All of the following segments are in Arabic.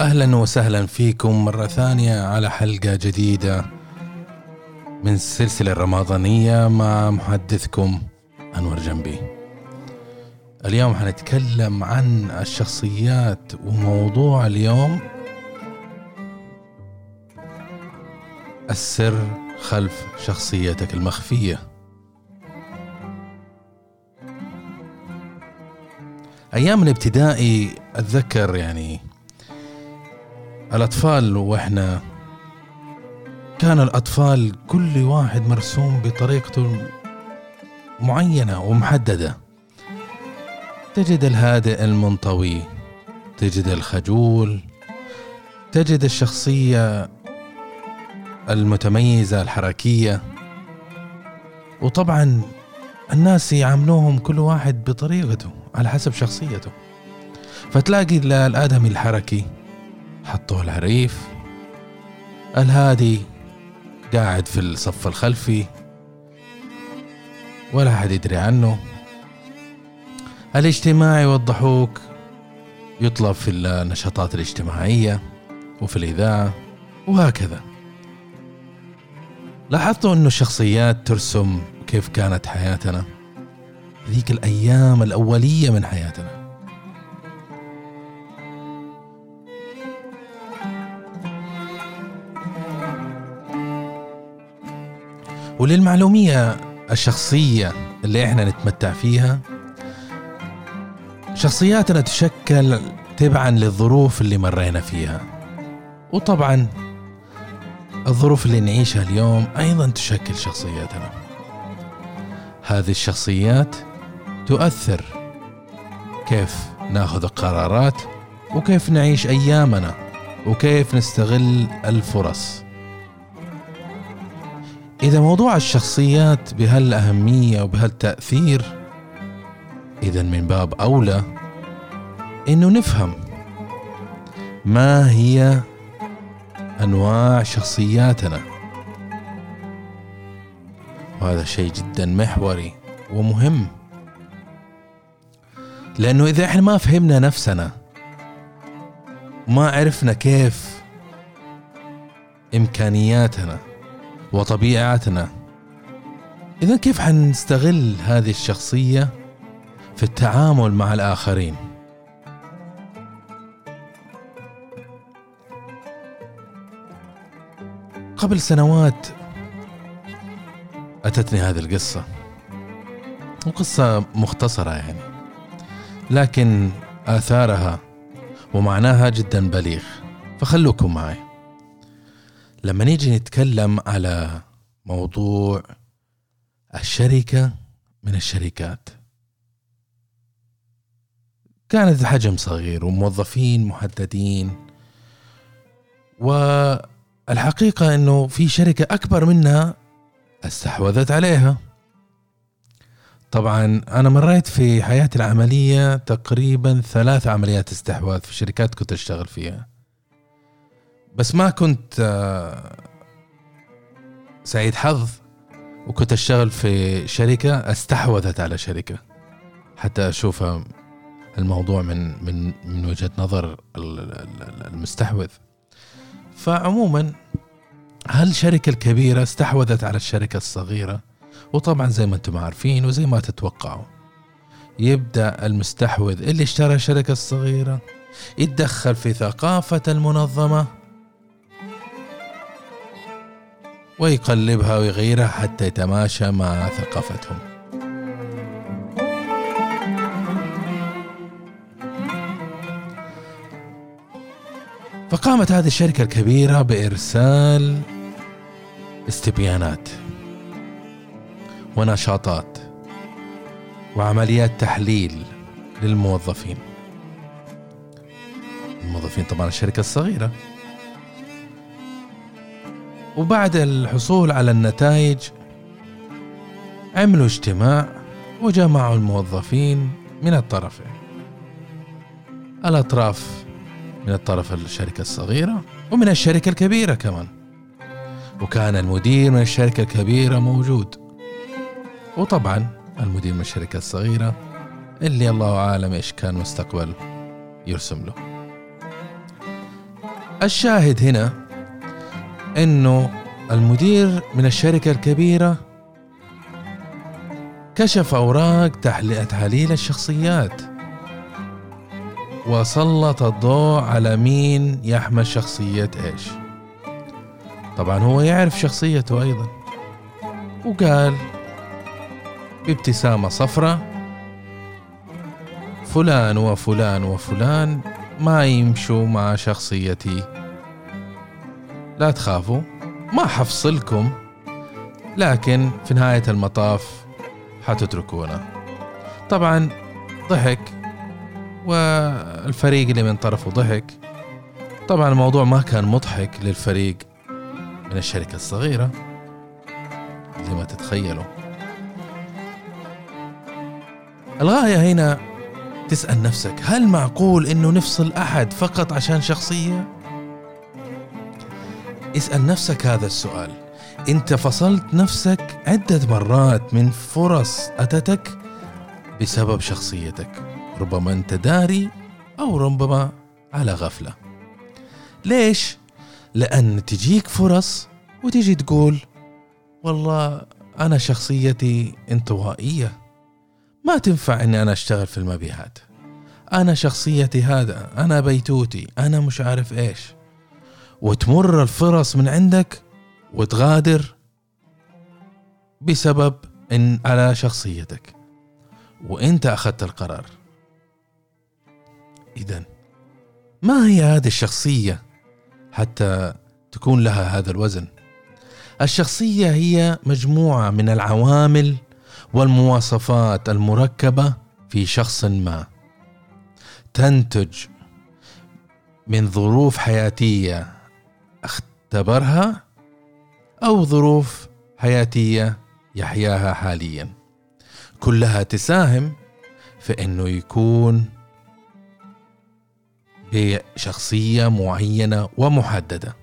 واهلا وسهلا فيكم مرة ثانية على حلقة جديدة من السلسله الرمضانيه مع محدثكم أنور جنبي. اليوم حنتكلم عن الشخصيات وموضوع اليوم السر خلف شخصيتك المخفية. أيام الابتدائي أتذكر يعني الأطفال وإحنا. كان الأطفال كل واحد مرسوم بطريقته معينة ومحددة. تجد الهادئ المنطوي تجد الخجول تجد الشخصية المتميزة الحركية. وطبعا الناس يعاملوهم كل واحد بطريقته على حسب شخصيته. فتلاقي الآدمي الحركي حطوه العريف. الهادي قاعد في الصف الخلفي ولا حد يدري عنه. الاجتماعي والضحوك يطلب في النشاطات الاجتماعية وفي الإذاعة وهكذا. لاحظتوا أنه الشخصيات ترسم كيف كانت حياتنا؟ ذيك الأيام الأولية من حياتنا. وللمعلومية الشخصية اللي إحنا نتمتع فيها شخصياتنا تشكل تبعا للظروف اللي مرينا فيها. وطبعا الظروف اللي نعيشها اليوم أيضا تشكل شخصياتنا. هذه الشخصيات تؤثر كيف نأخذ القرارات وكيف نعيش أيامنا وكيف نستغل الفرص. إذا موضوع الشخصيات بهالأهمية وبهالتأثير إذا من باب أولى إنه نفهم ما هي أنواع شخصياتنا. وهذا شيء جدا محوري ومهم. لأنه إذا إحنا ما فهمنا نفسنا ما عرفنا كيف إمكانياتنا وطبيعتنا. إذا كيف حنستغل هذه الشخصية في التعامل مع الآخرين؟ قبل سنوات أتتني هذه القصة. وقصة مختصرة يعني لكن آثارها ومعناها جدا بليغ فخلوكم معي. لما نيجي نتكلم على موضوع الشركة من الشركات. كانت حجم صغير وموظفين محددين والحقيقة إنه في شركة أكبر منها استحوذت عليها. طبعا أنا مريت في حياتي العملية تقريبا ثلاث عمليات استحواذ في شركات كنت أشتغل فيها. بس ما كنت آه، سعيد حظ وكنت أشتغل في شركة أستحوذت على شركة. حتى اشوفها الموضوع من من من وجهة نظر المستحوذ. فعموما هالشركة الكبيرة استحوذت على الشركة الصغيرة. وطبعا زي ما أنتم عارفين وزي ما تتوقعوا يبدأ المستحوذ اللي اشترى الشركة الصغيرة يتدخل في ثقافة المنظمة. ويقلبها ويغيرها حتى يتماشى مع ثقافتهم. فقامت هذه الشركة الكبيرة بإرسال استبيانات ونشاطات وعمليات تحليل للموظفين. الموظفين طبعا الشركة الصغيرة. وبعد الحصول على النتائج عملوا اجتماع وجمعوا الموظفين من الطرفين. الأطراف من الطرف الشركة الصغيرة ومن الشركة الكبيرة كمان. وكان المدير من الشركة الكبيرة موجود. وطبعا المدير من الشركة الصغيرة اللي الله أعلم إيش كان مستقبل يرسم له. الشاهد هنا إنه المدير من الشركة الكبيرة كشف أوراق تحليل الشخصيات. وسلط الضوء على مين يحمل شخصية إيش. طبعا هو يعرف شخصيته أيضا. وقال بابتسامة صفراء فلان وفلان وفلان ما يمشوا مع شخصيتي لا تخافوا ما حفصلكم. لكن في نهاية المطاف حتتركونا. طبعا ضحك والفريق اللي من طرفه ضحك. طبعا الموضوع ما كان مضحك للفريق من الشركة الصغيرة زي ما تتخيلوا. الغاية هنا تسأل نفسك هل معقول إنه نفصل أحد فقط عشان شخصية؟ اسأل نفسك هذا السؤال. انت فصلت نفسك عدة مرات من فرص أتتك بسبب شخصيتك ربما أنت داري أو ربما على غفلة. ليش؟ لأن تجيك فرص وتيجي تقول والله أنا شخصيتي انطوائية ما تنفع إني أنا أشتغل في المبيعات. أنا شخصيتي هذا أنا بيتوتي أنا مش عارف إيش. وتمر الفرص من عندك وتغادر بسبب إن على شخصيتك. وإنت أخذت القرار. اذا ما هي هذه الشخصية حتى تكون لها هذا الوزن؟ الشخصية هي مجموعة من العوامل والمواصفات المركبة في شخص ما. تنتج من ظروف حياتية اختبرها أو ظروف حياتية يحياها حاليا كلها تساهم في إنه يكون بشخصيه معينة ومحددة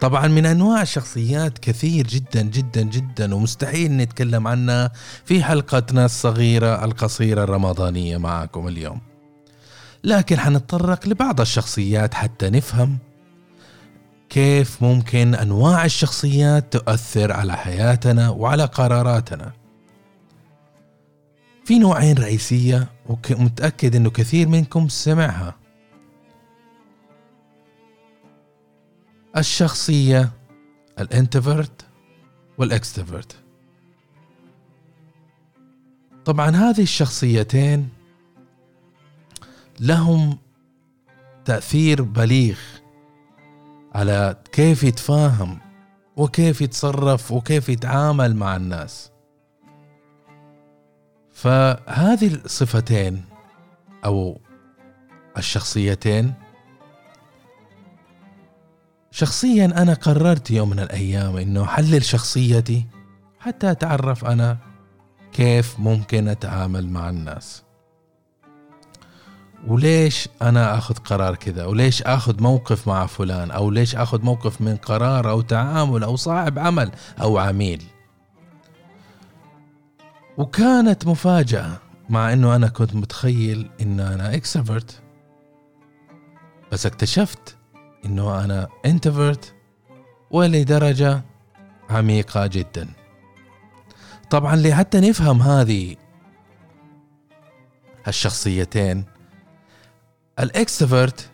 طبعا من أنواع الشخصيات كثير جدا جدا جدا ومستحيل نتكلم عنها في حلقتنا الصغيرة القصيرة الرمضانية معكم اليوم. لكن حنتطرق لبعض الشخصيات حتى نفهم كيف ممكن أنواع الشخصيات تؤثر على حياتنا وعلى قراراتنا. في نوعين رئيسية ومتأكد إنه كثير منكم سمعها. الشخصية ال introvert وال extrovert طبعا هذه الشخصيتين لهم تأثير بليغ على كيف يتفاهم وكيف يتصرف وكيف يتعامل مع الناس. فهذه الصفتين أو الشخصيتين شخصيا أنا قررت يوم من الأيام أنه أحلل شخصيتي حتى أتعرف أنا كيف ممكن أتعامل مع الناس. وليش أنا أخذ قرار كذا؟ وليش أخذ موقف مع فلان؟ أو ليش أخذ موقف من قرار أو تعامل أو صاحب عمل أو عميل؟ وكانت مفاجأة مع أنه أنا كنت متخيل أن أنا extrovert بس اكتشفت إنه أنا introvert ولدرجة عميقة جدا. طبعا لحتى نفهم هذه الشخصيتين الاكستروفرت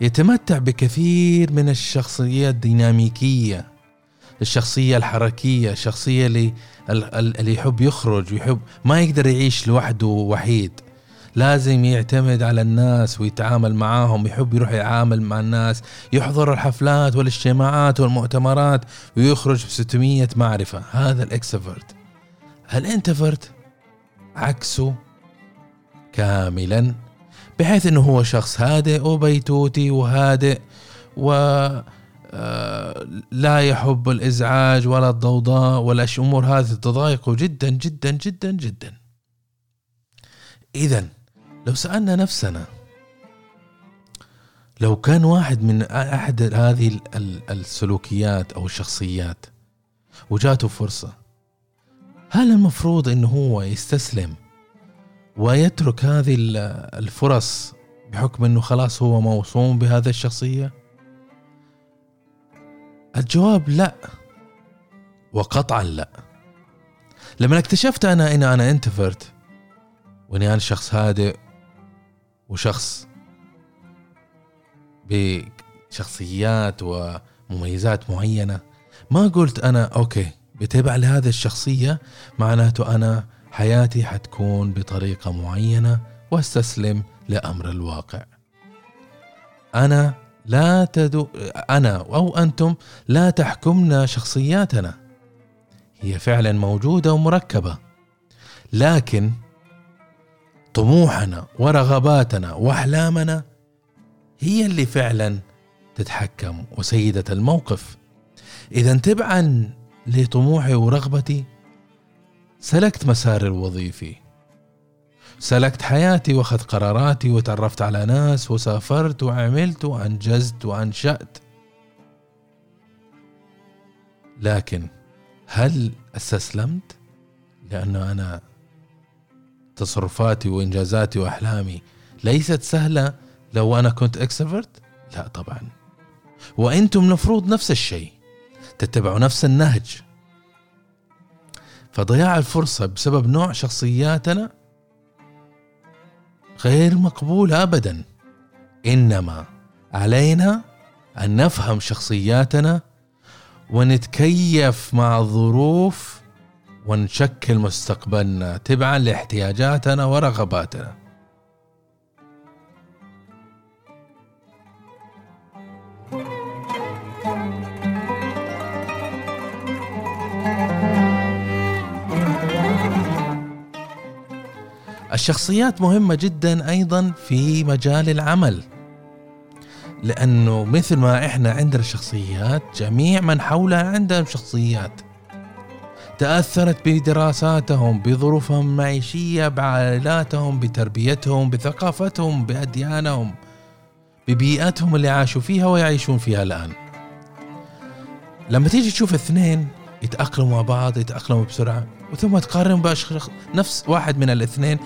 يتمتع بكثير من الشخصية الديناميكية الشخصية الحركية الشخصية اللي اللي يحب يخرج ويحب ما يقدر يعيش لوحده وحيد. لازم يعتمد على الناس ويتعامل معاهم يحب يروح يعامل مع الناس يحضر الحفلات والاجتماعات والمؤتمرات ويخرج ب 600 معرفة. هذا ال extrovert ال introvert عكسه كاملا بحيث إنه هو شخص هادئ وبيتوتي وهادئ و آه، لا يحب الإزعاج ولا الضوضاء ولا الأمور هذه تضايقه جدا جدا جدا جدا. اذا لو سألنا نفسنا لو كان واحد من أحد هذه السلوكيات أو الشخصيات وجاته فرصة هل المفروض أنه هو يستسلم ويترك هذه الفرص بحكم إنه خلاص هو موصوم بهذا الشخصية؟ الجواب لا وقطعا لا. لما اكتشفت أنا إن أنا انتفرت وإني أنا شخص هادئ وشخص بشخصيات ومميزات معينة ما قلت أنا أوكي بتبع لهذه الشخصية معناته أنا حياتي حتكون بطريقة معينة واستسلم لأمر الواقع. أنا لا تدو أنا أو أنتم لا تحكمنا شخصياتنا. هي فعلا موجودة ومركبة. لكن طموحنا ورغباتنا وأحلامنا هي اللي فعلا تتحكم وسيدة الموقف. اذا تبعا لطموحي ورغبتي سلكت مساري الوظيفي. سلكت حياتي وأخذت قراراتي وتعرفت على ناس وسافرت وعملت وأنجزت وأنشأت. لكن هل أستسلمت؟ لأنه أنا تصرفاتي وإنجازاتي وأحلامي ليست سهلة لو أنا كنت اكستروفرت لا طبعا. وأنتم المفروض نفس الشيء. تتبعوا نفس النهج. فضياع الفرصة بسبب نوع شخصياتنا غير مقبول ابدا. إنما علينا أن نفهم شخصياتنا ونتكيف مع الظروف ونشكل مستقبلنا تبعا لاحتياجاتنا ورغباتنا. الشخصيات مهمة جدا أيضا في مجال العمل لأنه مثل ما إحنا عندنا شخصيات جميع من حولنا عندهم شخصيات. تأثرت بدراساتهم بظروفهم المعيشية بعائلاتهم بتربيتهم بثقافتهم بأديانهم ببيئتهم اللي عاشوا فيها ويعيشون فيها الآن. لما تيجي تشوف اثنين يتأقلموا مع بعض يتأقلموا بسرعة وثم تقارن بأشخاص نفس واحد من الاثنين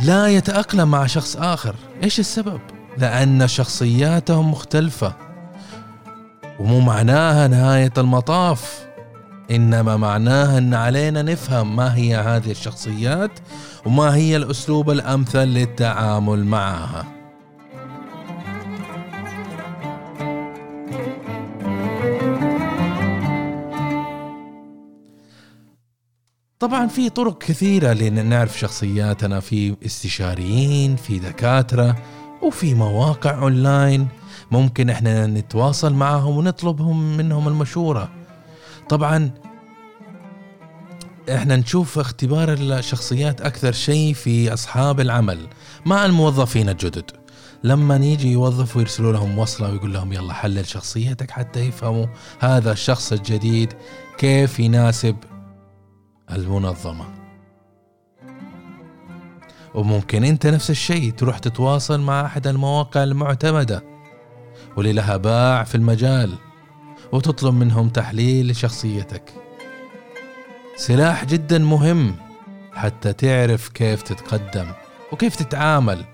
لا يتأقلم مع شخص آخر إيش السبب؟ لأن شخصياتهم مختلفة ومو معناها نهاية المطاف إنما معناها أن علينا نفهم ما هي هذه الشخصيات وما هي الأسلوب الأمثل للتعامل معها طبعا في طرق كثيرة لنعرف شخصياتنا في استشاريين في دكاترة وفي مواقع أونلاين. ممكن إحنا نتواصل معهم ونطلبهم منهم المشورة. طبعا إحنا نشوف اختبار الشخصيات أكثر شيء في أصحاب العمل مع الموظفين الجدد. لما يجي يوظفوا يرسلوا لهم وصلة ويقول لهم يلا حلل شخصيتك حتى يفهموا هذا الشخص الجديد كيف يناسب المنظمة. وممكن انت نفس الشيء تروح تتواصل مع أحد المواقع المعتمدة واللي لها باع في المجال وتطلب منهم تحليل لشخصيتك سلاح جدا مهم حتى تعرف كيف تتقدم وكيف تتعامل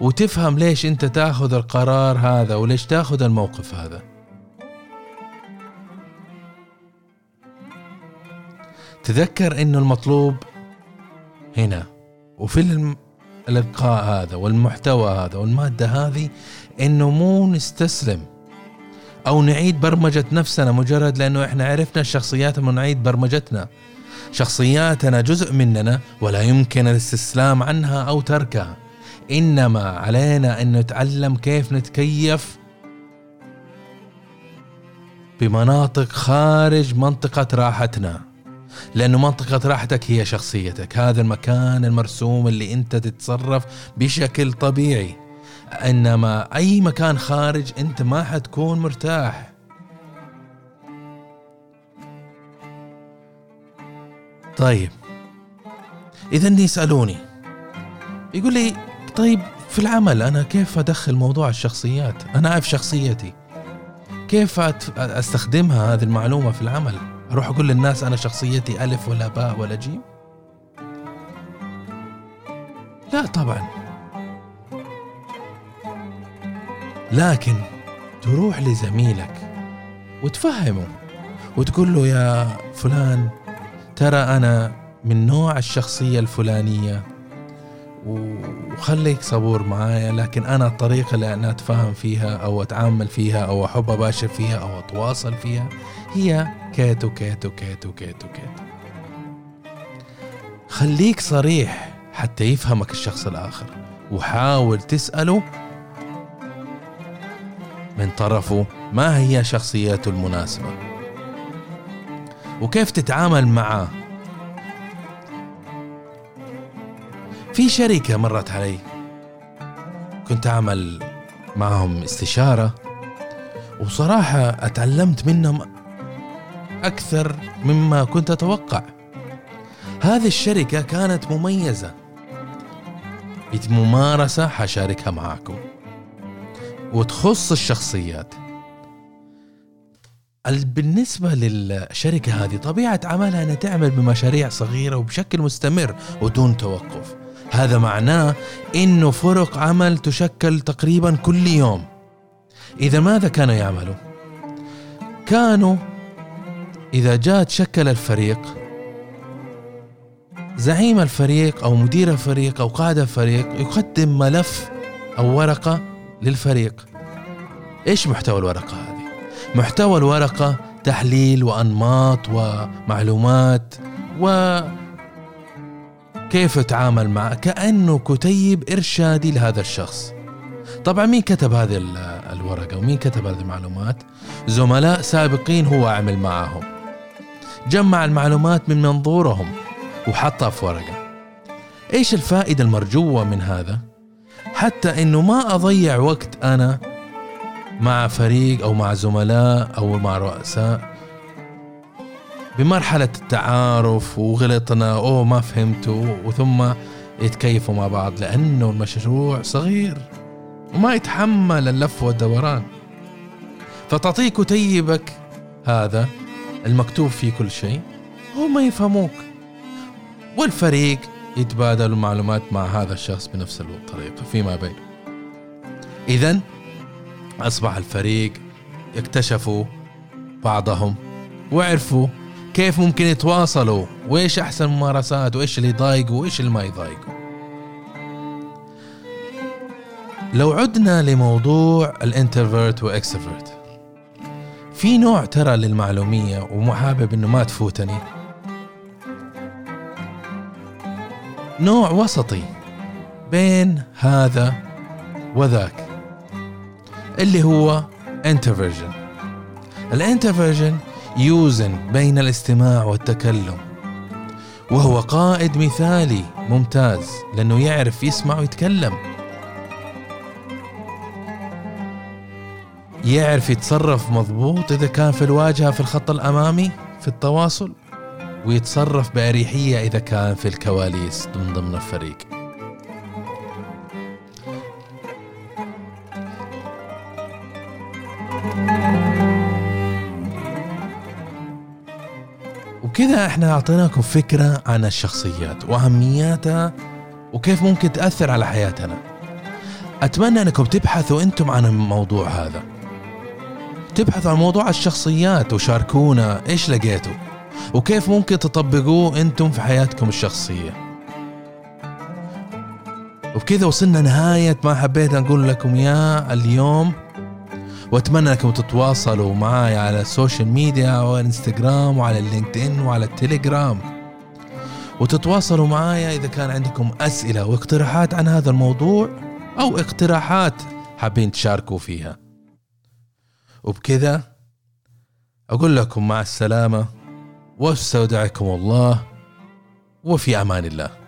وتفهم ليش انت تاخذ القرار هذا وليش تاخذ الموقف هذا. تذكر انه المطلوب هنا. وفي الإلقاء هذا والمحتوى هذا والمادة هذه إنه مو نستسلم أو نعيد برمجة نفسنا مجرد لأنه إحنا عرفنا الشخصيات ونعيد برمجتنا. شخصياتنا جزء مننا ولا يمكن الاستسلام عنها أو تركها. إنما علينا أن نتعلم كيف نتكيف بمناطق خارج منطقة راحتنا. لأنه منطقة راحتك هي شخصيتك. هذا المكان المرسوم اللي أنت تتصرف بشكل طبيعي. إنما أي مكان خارج أنت ما حتكون مرتاح. طيب. إذا يسألوني يقول لي طيب في العمل أنا كيف أدخل موضوع الشخصيات؟ أنا أعرف شخصيتي. كيف أستخدمها هذه المعلومة في العمل؟ أروح أقول للناس أنا شخصيتي ألف ولا باء ولا جيم؟ لا طبعا. لكن تروح لزميلك وتفهمه وتقول له يا فلان ترى أنا من نوع الشخصية الفلانية. وخليك صبور معايا لكن أنا الطريقة اللي أنا أتفاهم فيها أو أتعامل فيها أو أحب أباشر فيها أو أتواصل فيها هي كيت وكيت وكيت وكيت وكيت خليك صريح حتى يفهمك الشخص الآخر وحاول تسأله من طرفه ما هي شخصيته المناسبة. وكيف تتعامل معه؟ في شركة مرت علي. كنت أعمل معهم استشارة وصراحة أتعلمت منهم أكثر مما كنت أتوقع. هذه الشركة كانت مميزة. بممارسة حشاركها معاكم. وتخص الشخصيات. بالنسبة للشركة هذه طبيعة عملها أنها تعمل بمشاريع صغيرة وبشكل مستمر ودون توقف. هذا معناه أنه فرق عمل تشكل تقريبا كل يوم إذا ماذا كانوا يعملوا؟ كانوا إذا جاء تشكل الفريق زعيم الفريق أو مدير الفريق أو قائد الفريق يقدم ملف أو ورقة للفريق إيش محتوى الورقة هذه؟ محتوى الورقة تحليل وأنماط ومعلومات و كيف يتعامل معه؟ كأنه كتيب إرشادي لهذا الشخص. طبعا مين كتب هذه الورقة ومين كتب هذه المعلومات؟ زملاء سابقين هو عمل معهم. جمع المعلومات من منظورهم وحطها في ورقة. إيش الفائدة المرجوة من هذا؟ حتى إنه ما أضيع وقت أنا مع فريق أو مع زملاء أو مع رؤساء. بمرحلة التعارف وغلطنا أوه ما فهمتوا وثم يتكيفوا مع بعض لأنه المشروع صغير وما يتحمل اللف والدوران. فتعطيه كتيبك هذا المكتوب فيه كل شيء هم يفهموك. والفريق يتبادل المعلومات مع هذا الشخص بنفس الطريقة فيما بين. إذا أصبح الفريق اكتشفوا بعضهم وعرفوا كيف ممكن يتواصلوا؟ وإيش أحسن الممارسات وإيش اللي يضايقوا وإيش اللي ما يضايقوا لو عدنا لموضوع ال introvert و extrovert في نوع ترى للمعلومية ومو حابب إنه ما تفوتني. نوع وسطي بين هذا وذاك اللي هو ambiversion ال ambiversion يوزن بين الاستماع والتكلم. وهو قائد مثالي ممتاز لأنه يعرف يسمع ويتكلم. يعرف يتصرف مضبوط إذا كان في الواجهة في الخط الأمامي في التواصل ويتصرف بأريحية إذا كان في الكواليس من ضمن الفريق. وكذا إحنا أعطيناكم فكرة عن الشخصيات وأهمياتها وكيف ممكن تأثر على حياتنا. أتمنى أنكم تبحثوا أنتم عن الموضوع هذا. تبحثوا عن موضوع الشخصيات وشاركونا إيش لقيتوا وكيف ممكن تطبقوه أنتم في حياتكم الشخصية. وبكذا وصلنا نهاية ما حبيت أقول لكم إياه اليوم. وأتمنى انكم تتواصلوا معي على ال social media والانستغرام وعلى اللينكدين وعلى التليجرام وتتواصلوا معي إذا كان عندكم أسئلة واقتراحات عن هذا الموضوع أو اقتراحات حابين تشاركوا فيها. وبكذا أقول لكم مع السلامة وأستودعكم الله وفي أمان الله.